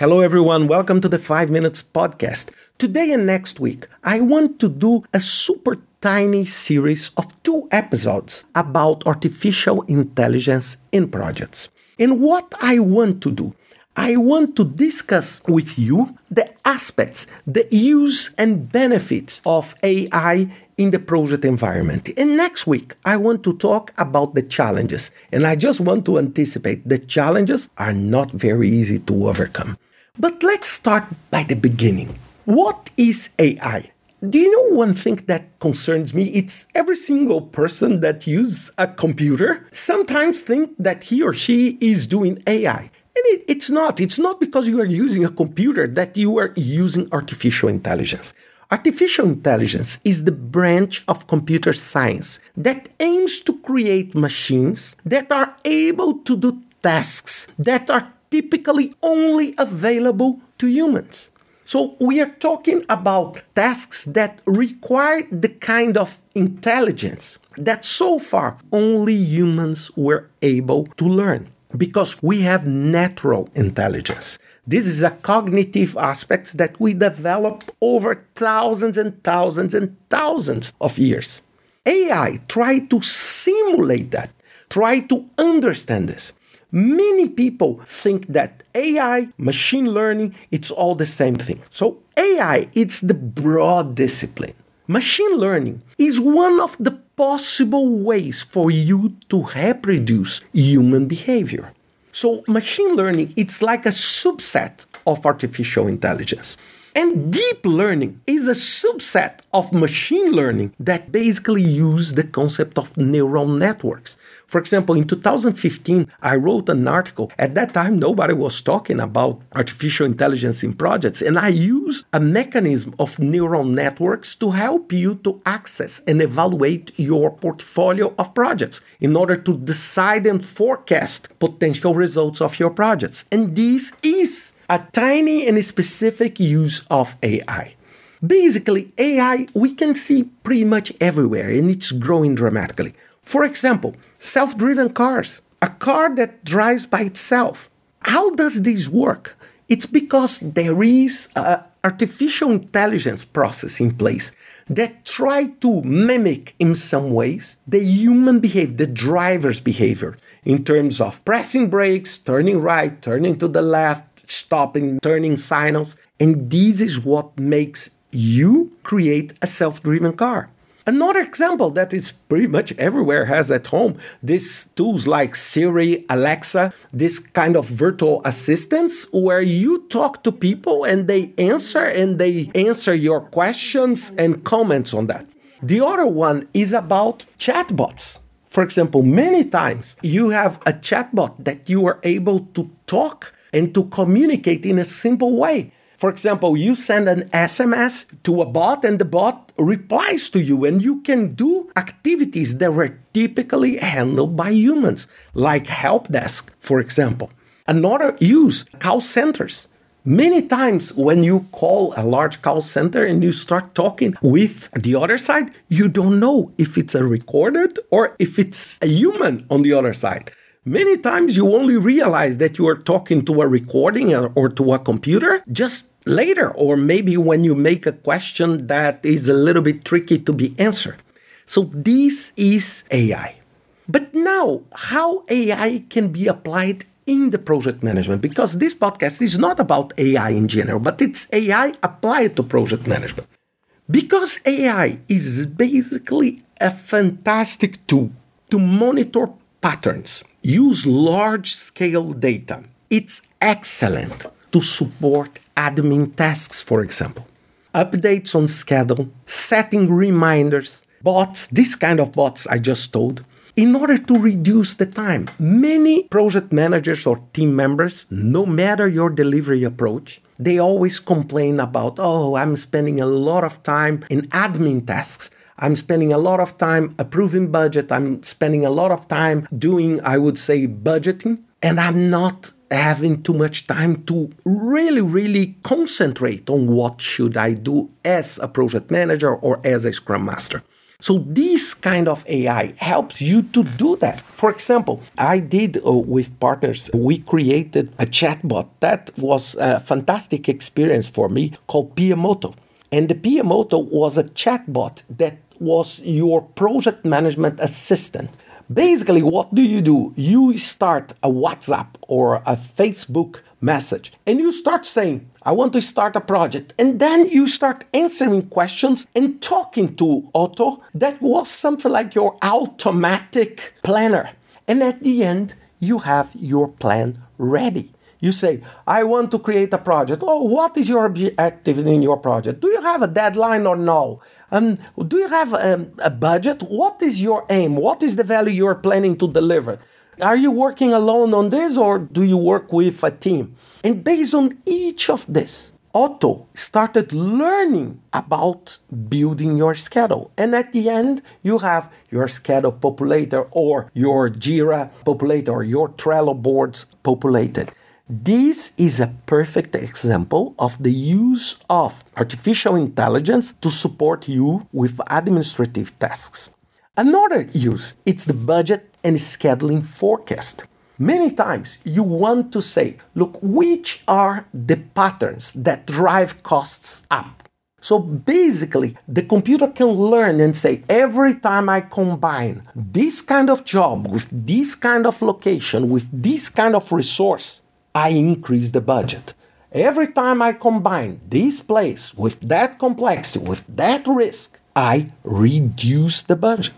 Hello, everyone. Welcome to the 5 Minutes Podcast. Today and next week, I want to do a super tiny series of two episodes about artificial intelligence in projects. And what I want to do, I want to discuss with you the aspects, the use and benefits of AI in the project environment. And next week, I want to talk about the challenges. And I just want to anticipate the challenges are not very easy to overcome. But let's start by the beginning. What is AI? Do you know one thing that concerns me? It's every single person that uses a computer sometimes think that he or she is doing AI. And it, it's not. It's not because you are using a computer that you are using artificial intelligence. Artificial intelligence is the branch of computer science that aims to create machines that are able to do tasks that are typically only available to humans. So we are talking about tasks that require the kind of intelligence that so far only humans were able to learn because we have natural intelligence. This is a cognitive aspect that we develop over thousands and thousands and thousands of years. AI try to simulate that, try to understand this. Many people think that AI, machine learning, it's all the same thing. So AI, it's the broad discipline. Machine learning is one of the possible ways for you to reproduce human behavior. So machine learning, it's like a subset of artificial intelligence. And deep learning is a subset of machine learning that basically use the concept of neural networks. For example, in 2015, I wrote an article. At that time, nobody was talking about artificial intelligence in projects, and I used a mechanism of neural networks to help you to access and evaluate your portfolio of projects in order to decide and forecast potential results of your projects. And this is a tiny and specific use of AI. Basically, AI we can see pretty much everywhere and it's growing dramatically. For example, self driven cars, a car that drives by itself. How does this work? It's because there is an artificial intelligence process in place that try to mimic in some ways the human behavior, the driver's behavior in terms of pressing brakes, turning right, turning to the left, stopping, turning signals. And this is what makes you create a self driven car. Another example that is pretty much everywhere has at home these tools like Siri, Alexa, this kind of virtual assistants where you talk to people and they answer and they answer your questions and comments on that. The other one is about chatbots. For example, many times you have a chatbot that you are able to talk and to communicate in a simple way. For example, you send an SMS to a bot and the bot replies to you, and you can do activities that were typically handled by humans, like help desk, for example. Another use call centers. Many times, when you call a large call center and you start talking with the other side, you don't know if it's a recorded or if it's a human on the other side. Many times you only realize that you are talking to a recording or to a computer just later, or maybe when you make a question that is a little bit tricky to be answered. So, this is AI. But now, how AI can be applied in the project management? Because this podcast is not about AI in general, but it's AI applied to project management. Because AI is basically a fantastic tool to monitor patterns use large scale data. It's excellent to support admin tasks, for example. Updates on schedule, setting reminders, bots, this kind of bots I just told, in order to reduce the time. Many project managers or team members, no matter your delivery approach, they always complain about, oh, I'm spending a lot of time in admin tasks I'm spending a lot of time approving budget. I'm spending a lot of time doing, I would say, budgeting. And I'm not having too much time to really, really concentrate on what should I do as a project manager or as a scrum master. So this kind of AI helps you to do that. For example, I did uh, with partners, we created a chatbot that was a fantastic experience for me called PMOtto. And the PMOtto was a chatbot that was your project management assistant. Basically, what do you do? You start a WhatsApp or a Facebook message and you start saying, I want to start a project. And then you start answering questions and talking to Otto. That was something like your automatic planner. And at the end, you have your plan ready. You say, I want to create a project. Oh, what is your objective in your project? Do you have a deadline or no? Um, do you have um, a budget? What is your aim? What is the value you're planning to deliver? Are you working alone on this or do you work with a team? And based on each of this, Otto started learning about building your schedule. And at the end, you have your schedule populator or your Jira populator or your Trello boards populated. This is a perfect example of the use of artificial intelligence to support you with administrative tasks. Another use it's the budget and scheduling forecast. Many times you want to say, look, which are the patterns that drive costs up? So basically, the computer can learn and say, every time I combine this kind of job with this kind of location, with this kind of resource, I increase the budget. Every time I combine this place with that complexity, with that risk, I reduce the budget.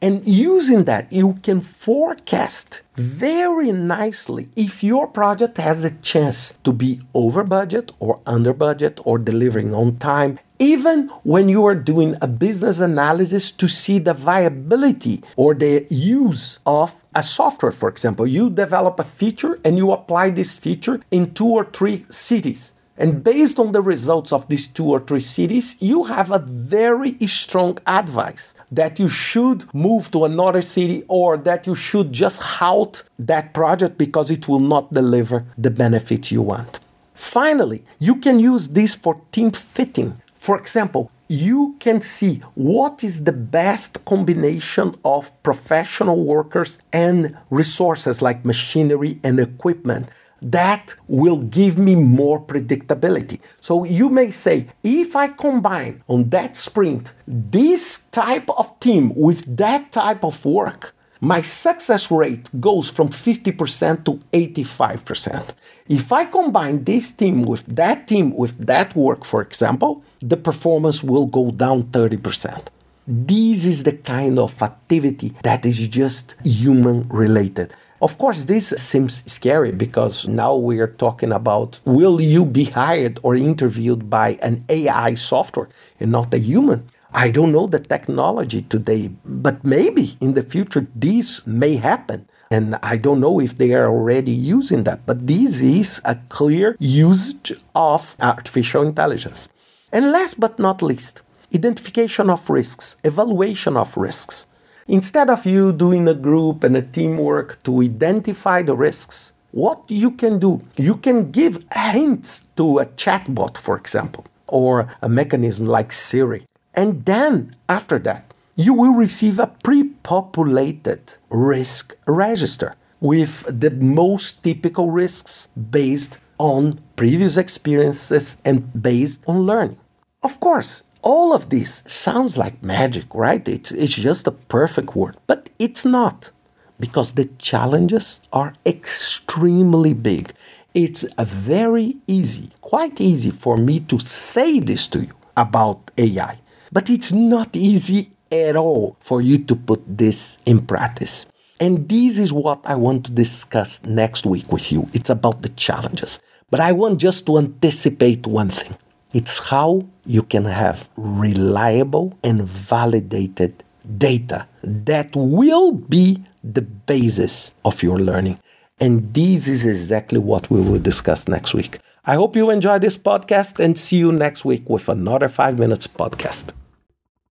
And using that, you can forecast very nicely if your project has a chance to be over budget or under budget or delivering on time, even when you are doing a business analysis to see the viability or the use of a software, for example. You develop a feature and you apply this feature in two or three cities. And hmm. based on the results of these two or three cities, you have a very strong advice that you should move to another city or that you should just halt that project because it will not deliver the benefits you want. Finally, you can use this for team fitting. For example, you can see what is the best combination of professional workers and resources like machinery and equipment that will give me more predictability. So you may say, if I combine on that sprint this type of team with that type of work, my success rate goes from 50% to 85%. If I combine this team with that team with that work, for example, the performance will go down 30%. This is the kind of activity that is just human related. Of course, this seems scary because now we are talking about will you be hired or interviewed by an AI software and not a human? I don't know the technology today, but maybe in the future this may happen. And I don't know if they are already using that, but this is a clear usage of artificial intelligence. And last but not least, identification of risks, evaluation of risks. Instead of you doing a group and a teamwork to identify the risks, what you can do, you can give hints to a chatbot, for example, or a mechanism like Siri. And then after that, you will receive a pre populated risk register with the most typical risks based on previous experiences and based on learning. Of course, all of this sounds like magic, right? It's, it's just a perfect word, but it's not because the challenges are extremely big. It's very easy, quite easy for me to say this to you about AI, but it's not easy at all for you to put this in practice. And this is what I want to discuss next week with you. It's about the challenges. But I want just to anticipate one thing. It's how you can have reliable and validated data that will be the basis of your learning. And this is exactly what we will discuss next week. I hope you enjoy this podcast and see you next week with another 5 Minutes podcast.